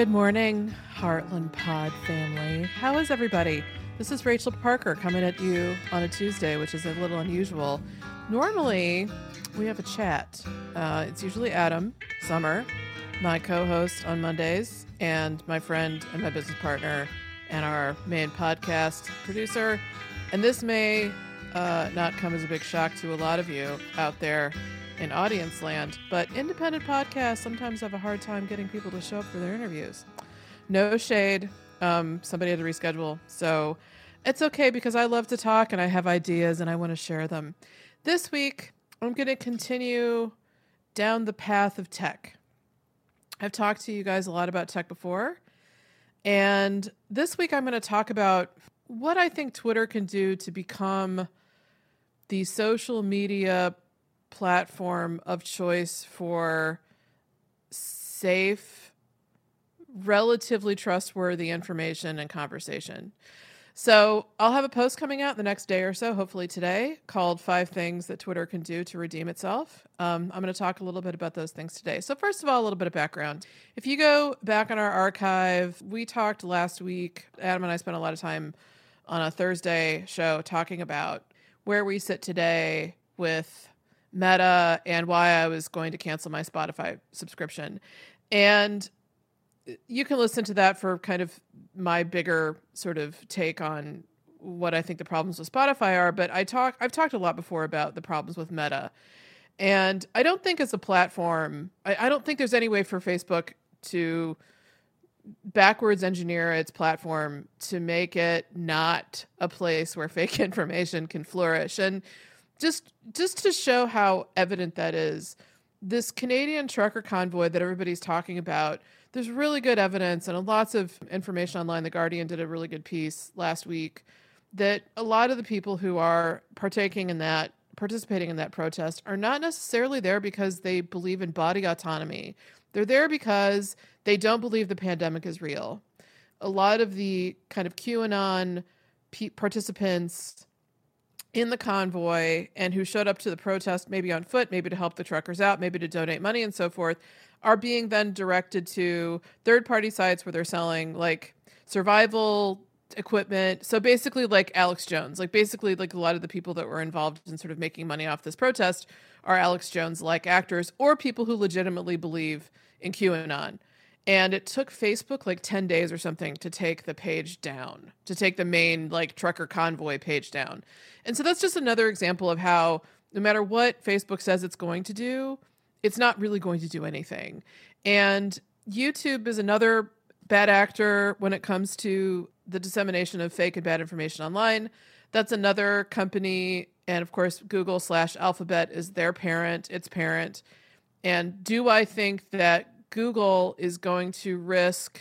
Good morning, Heartland Pod family. How is everybody? This is Rachel Parker coming at you on a Tuesday, which is a little unusual. Normally, we have a chat. Uh, it's usually Adam Sommer, my co host on Mondays, and my friend and my business partner, and our main podcast producer. And this may uh, not come as a big shock to a lot of you out there in audience land, but independent podcasts sometimes have a hard time getting people to show up for their interviews. No shade. Um, somebody had to reschedule. So it's okay because I love to talk and I have ideas and I want to share them. This week, I'm going to continue down the path of tech. I've talked to you guys a lot about tech before. And this week, I'm going to talk about what I think Twitter can do to become the social media platform of choice for safe, relatively trustworthy information and conversation. So I'll have a post coming out the next day or so, hopefully today, called Five Things That Twitter Can Do to Redeem Itself. Um, I'm going to talk a little bit about those things today. So, first of all, a little bit of background. If you go back on our archive, we talked last week, Adam and I spent a lot of time on a Thursday show talking about where we sit today with Meta and why I was going to cancel my Spotify subscription. And you can listen to that for kind of my bigger sort of take on what I think the problems with Spotify are, but I talk I've talked a lot before about the problems with Meta. And I don't think as a platform, I, I don't think there's any way for Facebook to backwards engineer its platform to make it not a place where fake information can flourish. And just just to show how evident that is, this Canadian trucker convoy that everybody's talking about, there's really good evidence and lots of information online. The Guardian did a really good piece last week that a lot of the people who are partaking in that, participating in that protest, are not necessarily there because they believe in body autonomy. They're there because they don't believe the pandemic is real. A lot of the kind of QAnon participants in the convoy and who showed up to the protest, maybe on foot, maybe to help the truckers out, maybe to donate money and so forth, are being then directed to third party sites where they're selling like survival equipment. So basically, like Alex Jones, like basically, like a lot of the people that were involved in sort of making money off this protest are Alex Jones like actors or people who legitimately believe in QAnon. And it took Facebook like 10 days or something to take the page down, to take the main like trucker convoy page down. And so that's just another example of how no matter what Facebook says it's going to do, it's not really going to do anything. And YouTube is another bad actor when it comes to the dissemination of fake and bad information online. That's another company. And of course, Google slash Alphabet is their parent, its parent. And do I think that Google is going to risk,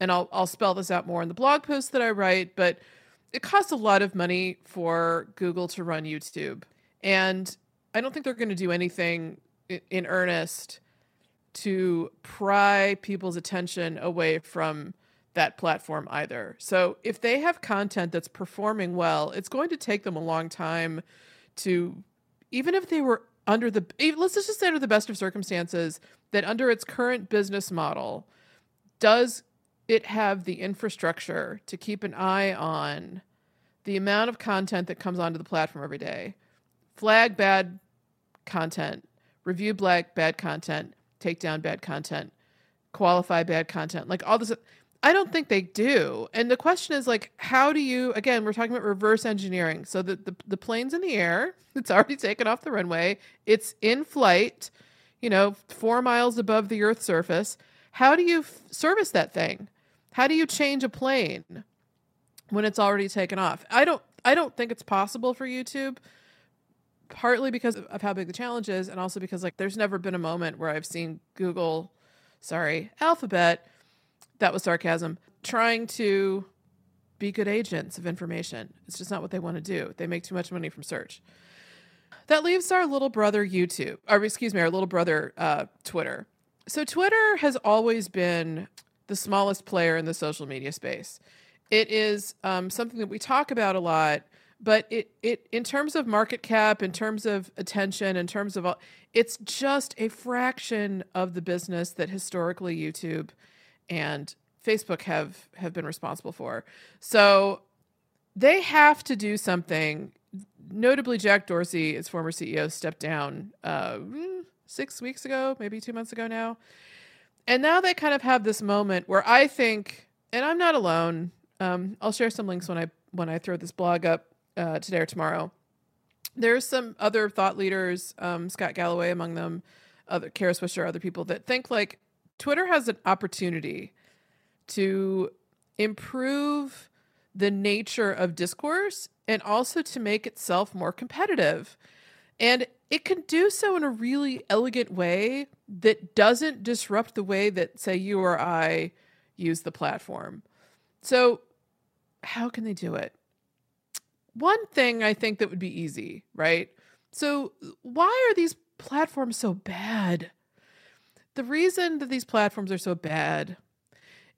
and I'll, I'll spell this out more in the blog post that I write, but it costs a lot of money for Google to run YouTube. And I don't think they're going to do anything in, earnest to pry people's attention away from that platform either. So if they have content that's performing well, it's going to take them a long time to even if they were under the let's just say under the best of circumstances that under its current business model does it have the infrastructure to keep an eye on the amount of content that comes onto the platform every day? Flag bad content review black bad content take down bad content qualify bad content like all this I don't think they do. And the question is like, how do you again, we're talking about reverse engineering. So the, the, the plane's in the air, it's already taken off the runway, it's in flight, you know, four miles above the Earth's surface. How do you f- service that thing? How do you change a plane when it's already taken off? I don't I don't think it's possible for YouTube. Partly because of how big the challenge is, and also because like there's never been a moment where I've seen Google, sorry, Alphabet that was sarcasm. Trying to be good agents of information. It's just not what they want to do. They make too much money from search. That leaves our little brother YouTube, or excuse me, our little brother uh, Twitter. So Twitter has always been the smallest player in the social media space. It is um, something that we talk about a lot, but it it in terms of market cap, in terms of attention, in terms of all, it's just a fraction of the business that historically YouTube and Facebook have have been responsible for. So they have to do something. Notably, Jack Dorsey, its former CEO, stepped down uh, six weeks ago, maybe two months ago now. And now they kind of have this moment where I think, and I'm not alone. Um, I'll share some links when I when I throw this blog up uh, today or tomorrow. There's some other thought leaders, um, Scott Galloway among them, other Kara Swisher, other people that think like Twitter has an opportunity to improve the nature of discourse and also to make itself more competitive. And it can do so in a really elegant way that doesn't disrupt the way that, say, you or I use the platform. So, how can they do it? One thing I think that would be easy, right? So, why are these platforms so bad? The reason that these platforms are so bad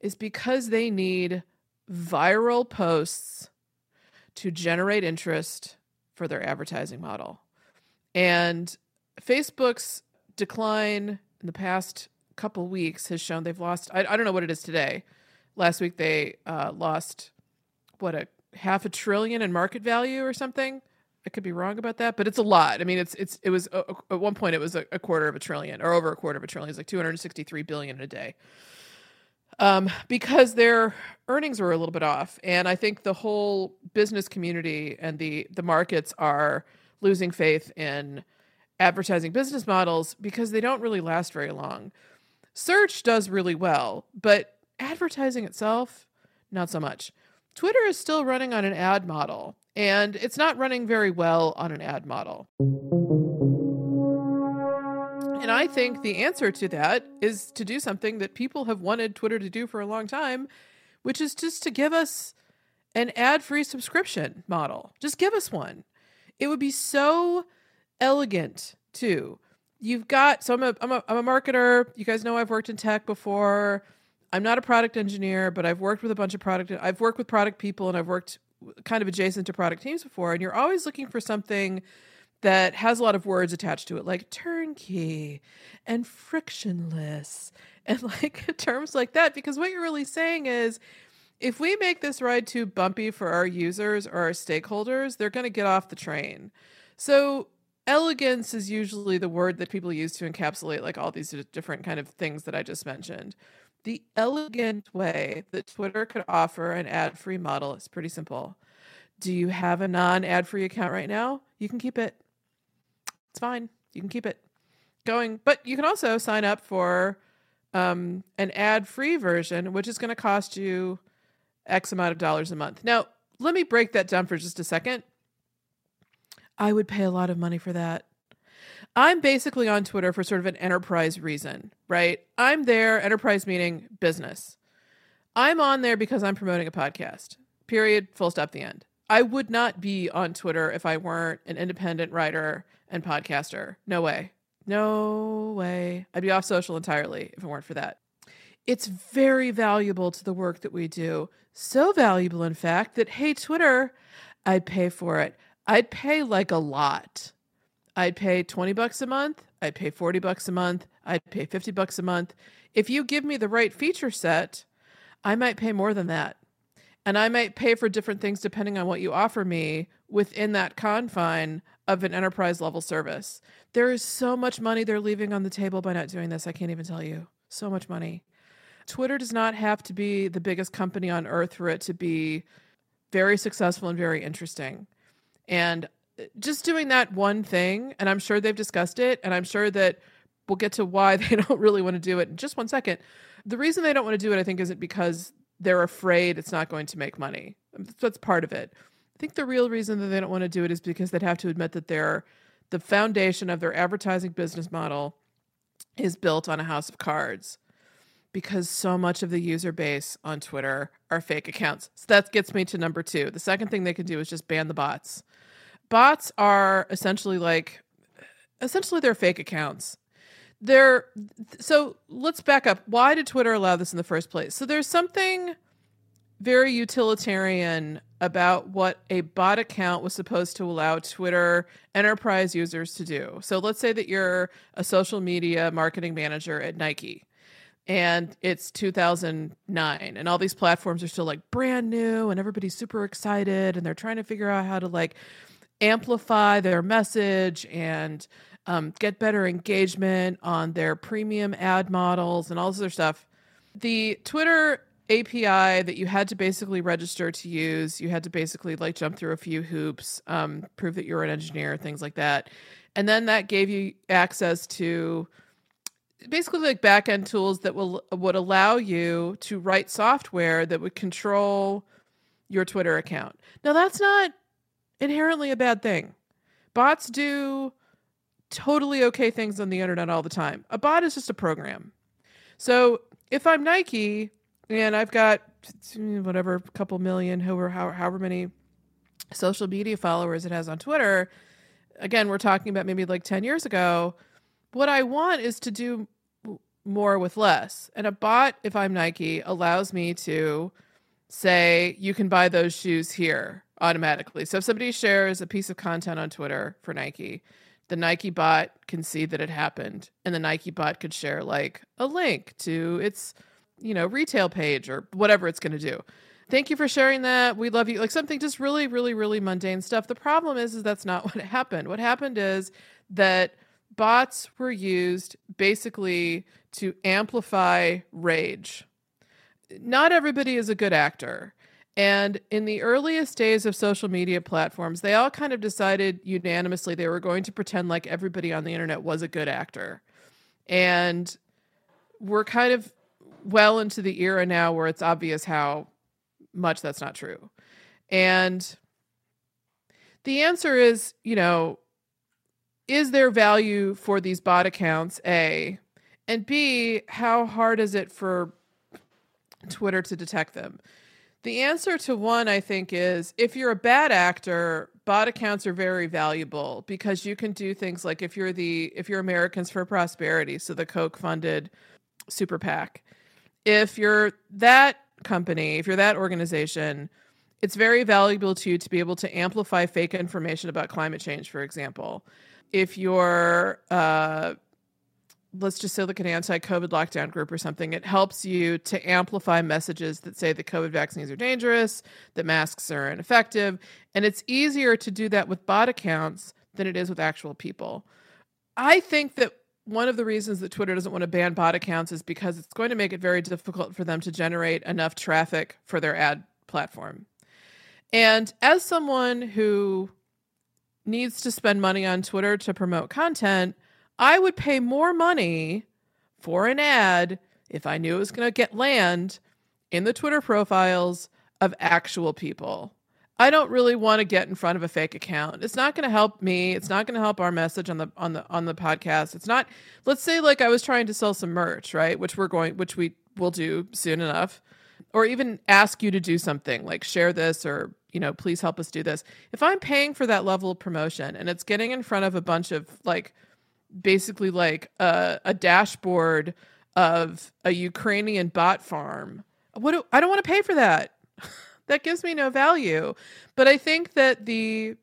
is because they need viral posts to generate interest for their advertising model. And Facebook's decline in the past couple weeks has shown they've lost, I, I don't know what it is today. Last week they uh, lost, what, a half a trillion in market value or something? I could be wrong about that, but it's a lot. I mean, it's it's it was uh, at one point it was a, a, quarter of a trillion or over a quarter of a trillion. It's like 263 billion a day um, because their earnings were a little bit off, and I think the whole business community and the the markets are losing faith in advertising business models because they don't really last very long. Search does really well, but advertising itself, not so much. Twitter is still running on an ad model, and it's not running very well on an ad model. And I think the answer to that is to do something that people have wanted Twitter to do for a long time, which is just to give us an ad free subscription model. Just give us one. It would be so elegant, too. You've got, so I'm a, I'm a, I'm a marketer. You guys know I've worked in tech before. I'm not a product engineer, but I've worked with a bunch of product, I've worked with product people and I've worked kind of adjacent to product teams before. And you're always looking for something that has a lot of words attached to it, like turnkey and frictionless and like terms like that. Because what you're really saying is if we make this ride too bumpy for our users or our stakeholders, they're going to get off the train. So, elegance is usually the word that people use to encapsulate like all these different kind of things that I just mentioned. The elegant way that Twitter could offer an ad free model is pretty simple. Do you have a non ad free account right now? You can keep it. It's fine. You can keep it going. But you can also sign up for um, an ad free version, which is going to cost you X amount of dollars a month. Now, let me break that down for just a second. I would pay a lot of money for that. I'm basically on Twitter for sort of an enterprise reason, right? I'm there, enterprise meaning business. I'm on there because I'm promoting a podcast. Period. Full stop. The end. I would not be on Twitter if I weren't an independent writer and podcaster. No way. No way. I'd be off social entirely if it weren't for that. It's very valuable to the work that we do. So valuable, in fact, that hey, Twitter, I'd pay for it. I'd pay like a lot. I'd pay 20 bucks a month. I'd pay 40 bucks a month. I'd pay 50 bucks a month. If you give me the right feature set, I might pay more than that. And I might pay for different things depending on what you offer me within that confine of an enterprise level service. There is so much money they're leaving on the table by not doing this. I can't even tell you. So much money. Twitter does not have to be the biggest company on earth for it to be very successful and very interesting. And just doing that one thing, and I'm sure they've discussed it, and I'm sure that we'll get to why they don't really want to do it in just one second. The reason they don't want to do it, I think, isn't because they're afraid it's not going to make money. That's part of it I think the real reason that they don't want to do it is because they'd have to admit that their the foundation of their advertising business model is built on a house of cards because so much of the user base on Twitter are fake accounts. So that gets me to number 2. The second thing they can do is just ban the bots. Bots are essentially like essentially they're fake accounts. They're so let's back up. Why did Twitter allow this in the first place? So there's something very utilitarian about what a bot account was supposed to allow Twitter enterprise users to do. So let's say that you're a social media marketing manager at Nike. and it's 2009 and all these platforms are still like brand new and everybody's super excited and they're trying to figure out how to like amplify their message and um, get better engagement on their premium ad models and all this other stuff the twitter api that you had to basically register to use you had to basically like jump through a few hoops um, prove that you're an engineer things like that and then that gave you access to basically like backend tools that will would allow you to write software that would control your Twitter account. Now that's not inherently a bad thing. Bots do totally okay things on the internet all the time. A bot is just a program. So if I'm Nike and I've got whatever couple million, however however many social media followers it has on Twitter, again, we're talking about maybe like 10 years ago what I want is to do more with less. And a bot, if I'm Nike, allows me to say, you can buy those shoes here automatically. So if somebody shares a piece of content on Twitter for Nike, the Nike bot can see that it happened. And the Nike bot could share like a link to its, you know, retail page or whatever it's going to do. Thank you for sharing that. We love you. Like something just really, really, really mundane stuff. The problem is, is that's not what happened. What happened is that bots were used basically to amplify rage. Not everybody is a good actor. And in the earliest days of social media platforms, they all kind of decided unanimously they were going to pretend like everybody on the internet was a good actor. And we're kind of well into the era now where it's obvious how much that's not true. And the answer is, you know, is there value for these bot accounts? A. And B, how hard is it for Twitter to detect them? The answer to one, I think, is if you're a bad actor, bot accounts are very valuable because you can do things like if you're the if you're Americans for Prosperity, so the Koch funded super PAC. If you're that company, if you're that organization, it's very valuable to you to be able to amplify fake information about climate change, for example if you're uh, let's just say like an anti-covid lockdown group or something it helps you to amplify messages that say that covid vaccines are dangerous that masks are ineffective and it's easier to do that with bot accounts than it is with actual people. I think that one of the reasons that twitter doesn't want to ban bot accounts is because it's going to make it very difficult for them to generate enough traffic for their ad platform. And as someone who needs to spend money on Twitter to promote content, I would pay more money for an ad if I knew it was going to get land in the Twitter profiles of actual people. I don't really want to get in front of a fake account. It's not going to help me. It's not going to help our message on the on the on the podcast. It's not let's say like I was trying to sell some merch, right? Which we're going which we will do soon enough. Or even ask you to do something like share this or you know, please help us do this. If I'm paying for that level of promotion and it's getting in front of a bunch of like basically like a, a dashboard of a Ukrainian bot farm, what do, I don't want to pay for that. that gives me no value. But I think that the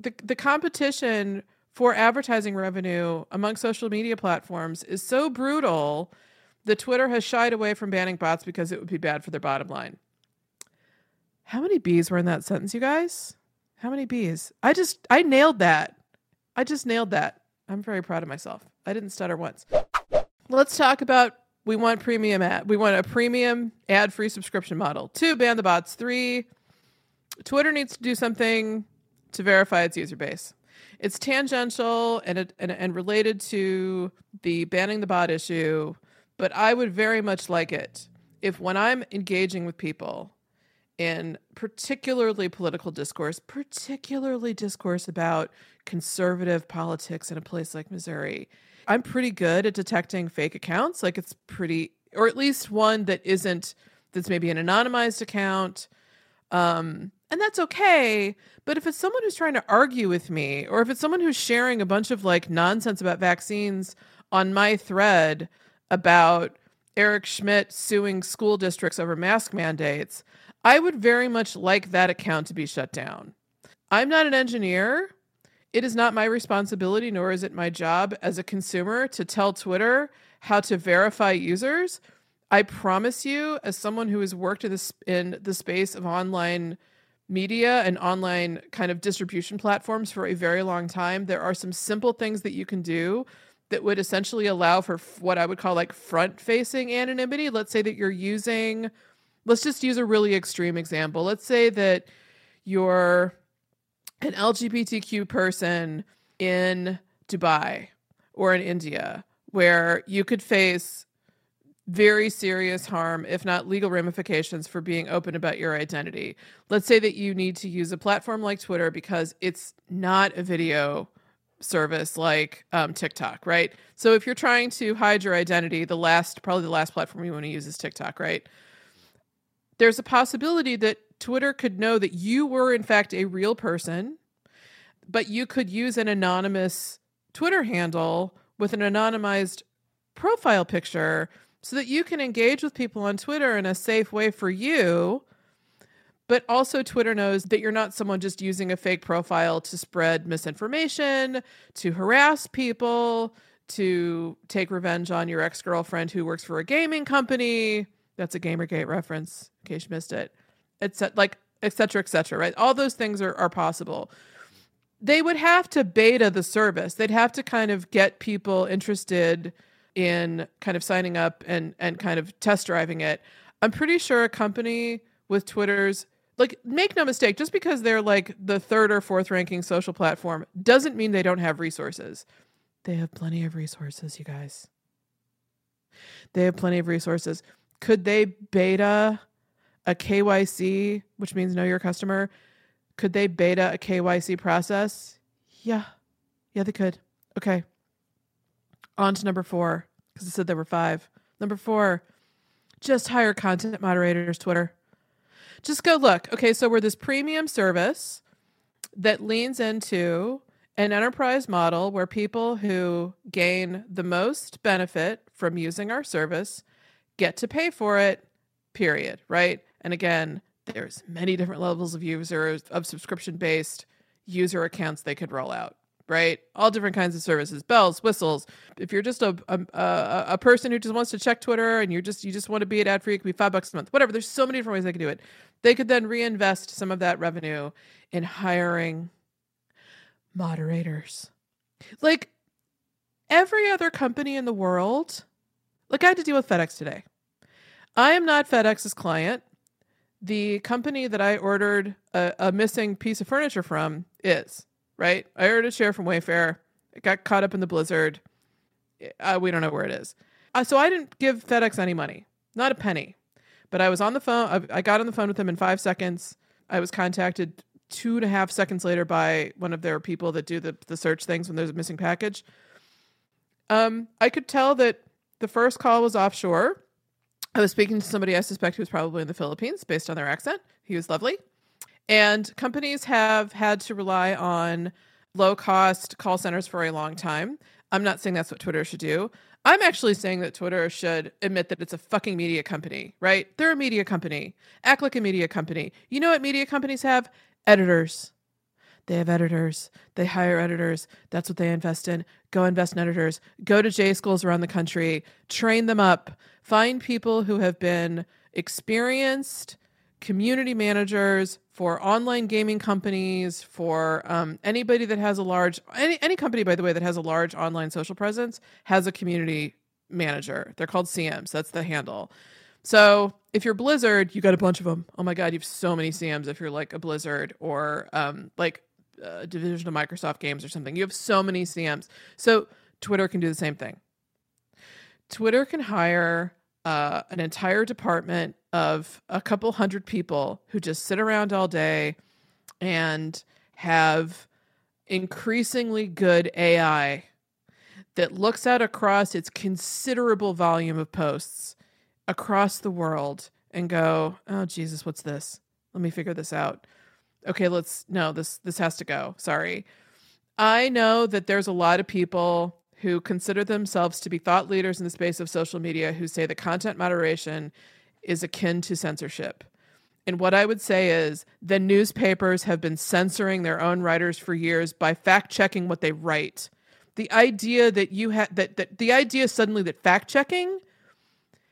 the the competition for advertising revenue among social media platforms is so brutal that Twitter has shied away from banning bots because it would be bad for their bottom line. How many bees were in that sentence, you guys? How many bees? I just, I nailed that. I just nailed that. I'm very proud of myself. I didn't stutter once. Let's talk about we want premium ad. We want a premium ad free subscription model. Two, ban the bots. Three, Twitter needs to do something to verify its user base. It's tangential and, and, and related to the banning the bot issue, but I would very much like it if when I'm engaging with people, in particularly political discourse, particularly discourse about conservative politics in a place like Missouri. I'm pretty good at detecting fake accounts. Like it's pretty, or at least one that isn't, that's maybe an anonymized account. Um, and that's okay. But if it's someone who's trying to argue with me, or if it's someone who's sharing a bunch of like nonsense about vaccines on my thread about Eric Schmitt suing school districts over mask mandates, I would very much like that account to be shut down. I'm not an engineer. It is not my responsibility, nor is it my job as a consumer to tell Twitter how to verify users. I promise you, as someone who has worked in this in the space of online media and online kind of distribution platforms for a very long time, there are some simple things that you can do that would essentially allow for what I would call like front facing anonymity. Let's say that you're using, let's just use a really extreme example. Let's say that you're an LGBTQ person in Dubai or in India, where you could face very serious harm, if not legal ramifications, for being open about your identity. Let's say that you need to use a platform like Twitter because it's not a video service like um, TikTok, right? So if you're trying to hide your identity, the last, probably the last platform you want to use is TikTok, right? There's a possibility that Twitter could know that you were, in fact, a real person, but you could use an anonymous Twitter handle with an anonymized profile picture so that you can engage with people on Twitter in a safe way for you. But also, Twitter knows that you're not someone just using a fake profile to spread misinformation, to harass people, to take revenge on your ex girlfriend who works for a gaming company. That's a Gamergate reference, in case you missed it. It's like, et cetera, et cetera, right? All those things are, are possible. They would have to beta the service. They'd have to kind of get people interested in kind of signing up and and kind of test driving it. I'm pretty sure a company with Twitter's like make no mistake, just because they're like the third or fourth ranking social platform doesn't mean they don't have resources. They have plenty of resources, you guys. They have plenty of resources. Could they beta a KYC, which means know your customer? Could they beta a KYC process? Yeah. Yeah, they could. Okay. On to number four, because I said there were five. Number four, just hire content moderators, Twitter. Just go look. Okay, so we're this premium service that leans into an enterprise model where people who gain the most benefit from using our service get to pay for it, period, right? And again, there's many different levels of users of subscription based user accounts they could roll out right? All different kinds of services, bells, whistles. If you're just a, a a, person who just wants to check Twitter and you're just you just want to be an ad free, it could be five bucks a month, whatever. There's so many different ways they could do it. They could then reinvest some of that revenue in hiring moderators. Like every other company in the world, like I had to deal with FedEx today. I am not FedEx's client. The company that I ordered a, a missing piece of furniture from is right? I ordered a chair from Wayfair. It got caught up in the blizzard. Uh, we don't know where it is. Uh, so I didn't give FedEx any money, not a penny. But I was on the phone. I, I got on the phone with them in five seconds. I was contacted two and a half seconds later by one of their people that do the, the search things when there's a missing package. Um, I could tell that the first call was offshore. I was speaking to somebody I suspect who was probably in the Philippines based on their accent. He was lovely. And companies have had to rely on low cost call centers for a long time. I'm not saying that's what Twitter should do. I'm actually saying that Twitter should admit that it's a fucking media company, right? They're a media company. Act like a media company. You know what media companies have? Editors. They have editors. They hire editors. That's what they invest in. Go invest in editors. Go to J schools around the country. Train them up. Find people who have been experienced community managers for online gaming companies, for um, anybody that has a large any any company by the way that has a large online social presence has a community manager. They're called CMs. That's the handle. So if you're Blizzard, you got a bunch of them. Oh my god, you have so many CMs. If you're like a Blizzard or um, like a division of Microsoft Games or something, you have so many CMs. So Twitter can do the same thing. Twitter can hire uh, an entire department of a couple hundred people who just sit around all day and have increasingly good AI that looks out across its considerable volume of posts across the world and go, "Oh Jesus, what's this? Let me figure this out." Okay, let's no, this this has to go. Sorry. I know that there's a lot of people who consider themselves to be thought leaders in the space of social media who say that content moderation is akin to censorship. And what I would say is the newspapers have been censoring their own writers for years by fact checking what they write. The idea that you had that, that the idea suddenly that fact checking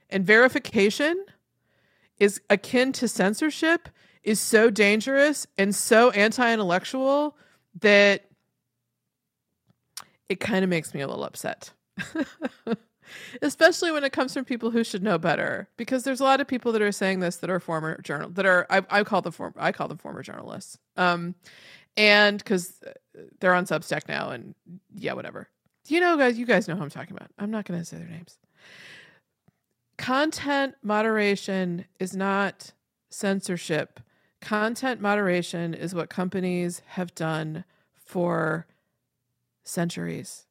and verification is akin to censorship is so dangerous and so anti-intellectual that it kind of makes me a little upset. Especially when it comes from people who should know better, because there's a lot of people that are saying this that are former journal that are I, I call them form I call them former journalists, um, and because they're on Substack now, and yeah, whatever. You know, guys, you guys know who I'm talking about. I'm not going to say their names. Content moderation is not censorship. Content moderation is what companies have done for centuries.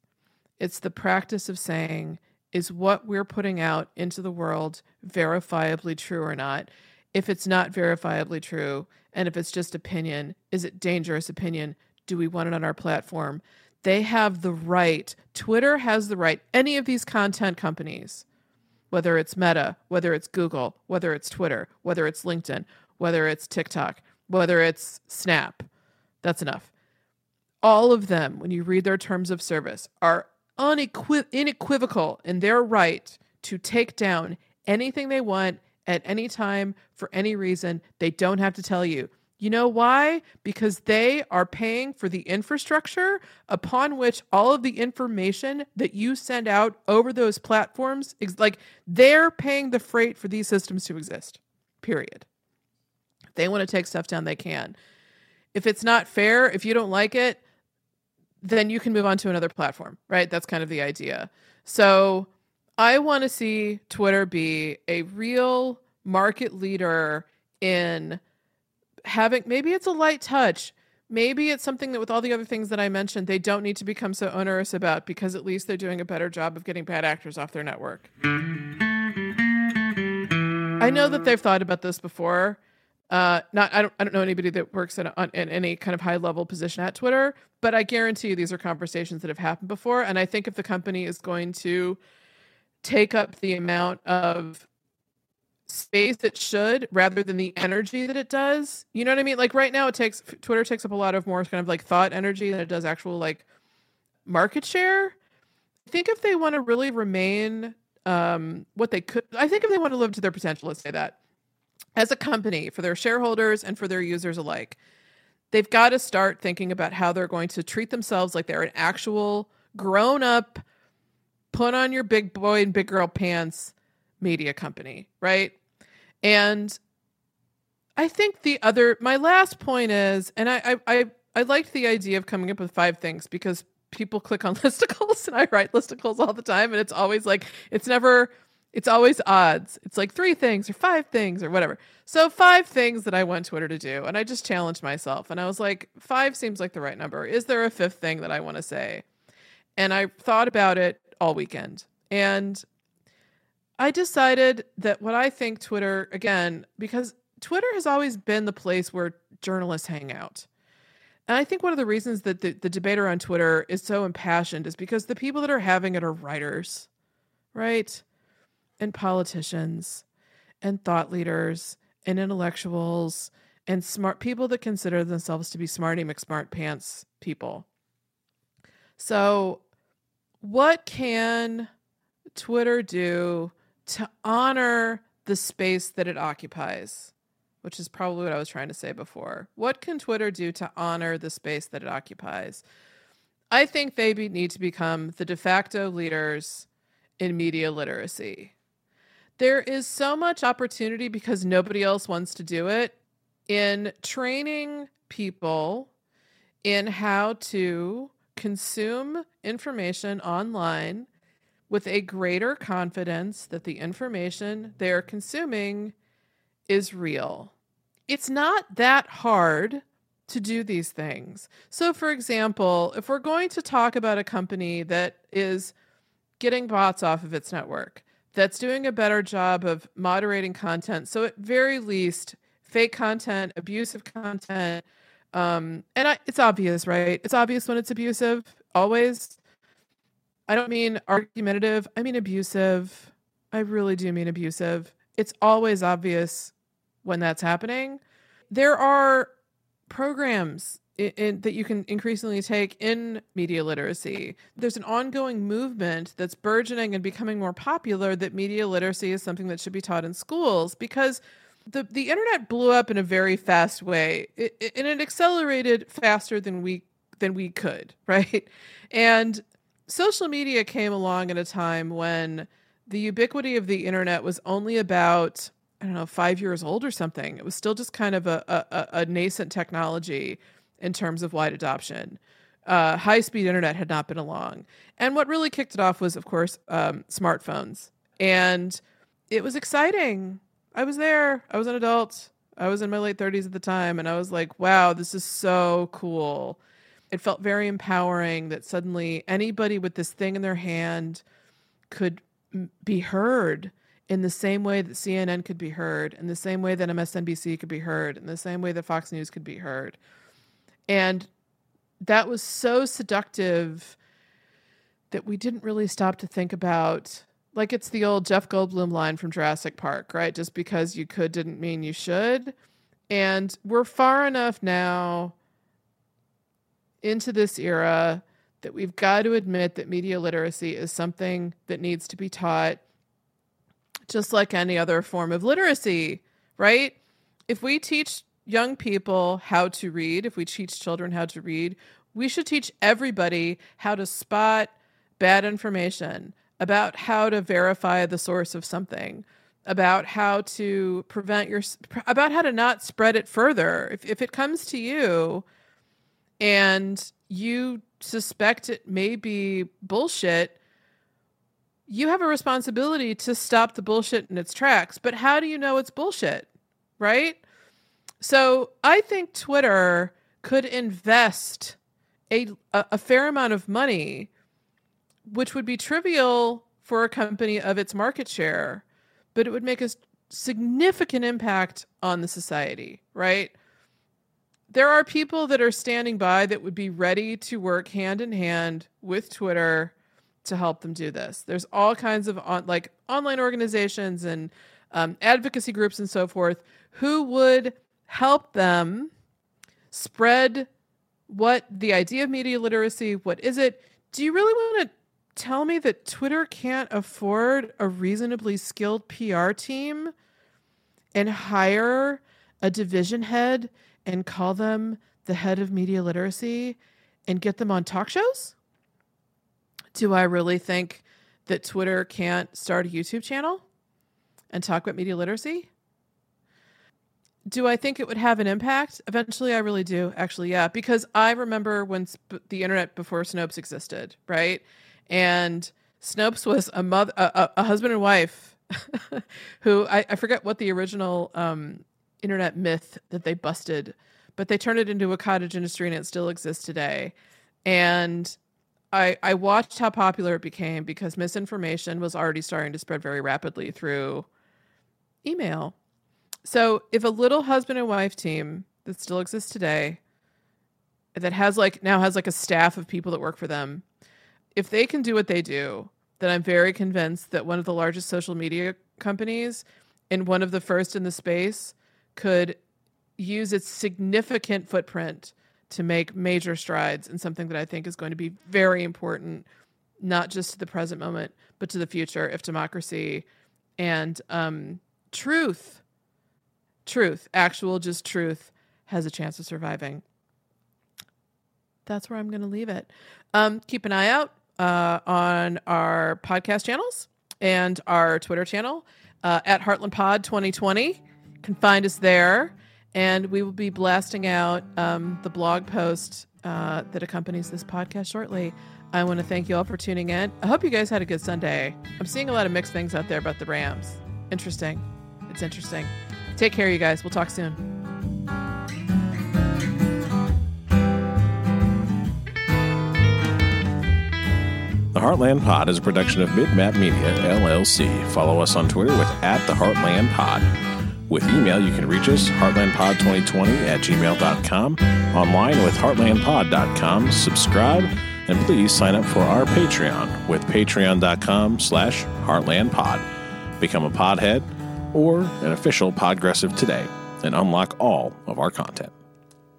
It's the practice of saying, is what we're putting out into the world verifiably true or not? If it's not verifiably true, and if it's just opinion, is it dangerous opinion? Do we want it on our platform? They have the right, Twitter has the right, any of these content companies, whether it's Meta, whether it's Google, whether it's Twitter, whether it's LinkedIn, whether it's TikTok, whether it's Snap, that's enough. All of them, when you read their terms of service, are unequiv- unequivocal in their right to take down anything they want at any time for any reason. They don't have to tell you. You know why? Because they are paying for the infrastructure upon which all of the information that you send out over those platforms, like they're paying the freight for these systems to exist. Period. They want to take stuff down, they can. If it's not fair, if you don't like it, then you can move on to another platform, right? That's kind of the idea. So I want to see Twitter be a real market leader in having maybe it's a light touch. Maybe it's something that with all the other things that I mentioned, they don't need to become so onerous about because at least they're doing a better job of getting bad actors off their network. I know that they've thought about this before. Uh, not I don't I don't know anybody that works in, a, in any kind of high level position at Twitter, but I guarantee you these are conversations that have happened before. And I think if the company is going to take up the amount of space it should rather than the energy that it does. You know what I mean? Like right now it takes Twitter takes up a lot of more kind of like thought energy than it does actual like market share. I think if they want to really remain um what they could I think if they want to live to their potential, let's say that. As a company for their shareholders and for their users alike, they've got to start thinking about how they're going to treat themselves like they're an actual grown up put on your big boy and big girl pants media company, right? And I think the other my last point is, and I I I, I liked the idea of coming up with five things because people click on listicles and I write listicles all the time and it's always like it's never it's always odds. It's like three things or five things or whatever. So five things that I want Twitter to do. And I just challenged myself and I was like, five seems like the right number. Is there a fifth thing that I want to say? And I thought about it all weekend. And I decided that what I think Twitter, again, because Twitter has always been the place where journalists hang out. And I think one of the reasons that the, the debater on Twitter is so impassioned is because the people that are having it are writers, right? And politicians and thought leaders and intellectuals and smart people that consider themselves to be smarty McSmart pants people. So, what can Twitter do to honor the space that it occupies, which is probably what I was trying to say before. What can Twitter do to honor the space that it occupies? I think they be, need to become the de facto leaders in media literacy. There is so much opportunity because nobody else wants to do it in training people in how to consume information online with a greater confidence that the information they're consuming is real. It's not that hard to do these things. So, for example, if we're going to talk about a company that is getting bots off of its network, that's doing a better job of moderating content, so at very least, fake content, abusive content, um, and I, it's obvious, right? It's obvious when it's abusive, always. I don't mean argumentative, I mean abusive. I really do mean abusive. It's always obvious when that's happening. There are programs in, in, that you can increasingly take in media literacy. There's an ongoing movement that's burgeoning and becoming more popular that media literacy is something that should be taught in schools because the, the internet blew up in a very fast way it, it, and it accelerated faster than we than we could, right? And social media came along at a time when the ubiquity of the internet was only about I don't know, five years old or something. It was still just kind of a, a, a nascent technology in terms of wide adoption. Uh, high speed internet had not been along. And what really kicked it off was, of course, um, smartphones. And it was exciting. I was there. I was an adult. I was in my late 30s at the time. And I was like, wow, this is so cool. It felt very empowering that suddenly anybody with this thing in their hand could be heard in the same way that CNN could be heard, in the same way that MSNBC could be heard, in the same way that Fox News could be heard. And that was so seductive that we didn't really stop to think about like it's the old Jeff Goldblum line from Jurassic Park, right? Just because you could didn't mean you should. And we're far enough now into this era that we've got to admit that media literacy is something that needs to be taught just like any other form of literacy, right? If we teach young people how to read, if we teach children how to read, we should teach everybody how to spot bad information, about how to verify the source of something, about how to prevent your about how to not spread it further. If if it comes to you and you suspect it may be bullshit, you have a responsibility to stop the bullshit in its tracks. But how do you know it's bullshit? Right? So I think Twitter could invest a, a, fair amount of money, which would be trivial for a company of its market share, but it would make a significant impact on the society, right? There are people that are standing by that would be ready to work hand in hand with Twitter to help them do this. There's all kinds of on, like online organizations and um, advocacy groups and so forth who would help them spread what the idea of media literacy what is it? Do you really want to tell me that twitter can't afford a reasonably skilled pr team and hire a division head and call them the head of media literacy and get them on talk shows? Do i really think that twitter can't start a youtube channel and talk about media literacy do I think it would have an impact? Eventually, I really do. Actually, yeah, because I remember when sp- the internet before Snopes existed, right? And Snopes was a mother, a, a husband and wife, who I, I, forget what the original um, internet myth that they busted, but they turned it into a cottage industry, and it still exists today. And I, I watched how popular it became because misinformation was already starting to spread very rapidly through email so if a little husband and wife team that still exists today, that has like now has like a staff of people that work for them, if they can do what they do, then I'm very convinced that one of the largest social media companies and one of the first in the space could use its significant footprint to make major strides in something that I think is going to be very important, not just to the present moment, but to the future if democracy and um, truth truth, actual just truth, has a chance of surviving. That's where I'm going to leave it. Um, keep an eye out uh, on our podcast channels and our Twitter channel uh, at Heartland Pod 2020. You can find us there, and we will be blasting out um, the blog post uh, that accompanies this podcast shortly. I want to thank you all for tuning in. I hope you guys had a good Sunday. I'm seeing a lot of mixed things out there about the Rams. Interesting. It's interesting. Take care, you guys. We'll talk soon. The Heartland Pod is a production of Midmap Media, LLC. Follow us on Twitter with at the Heartland Pod. With email, you can reach us, heartlandpod2020 at gmail.com, online with heartlandpod.com. Subscribe, and please sign up for our Patreon with patreon.com slash heartlandpod. Become a podhead or an official Podgressive today and unlock all of our content.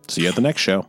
See you at the next show.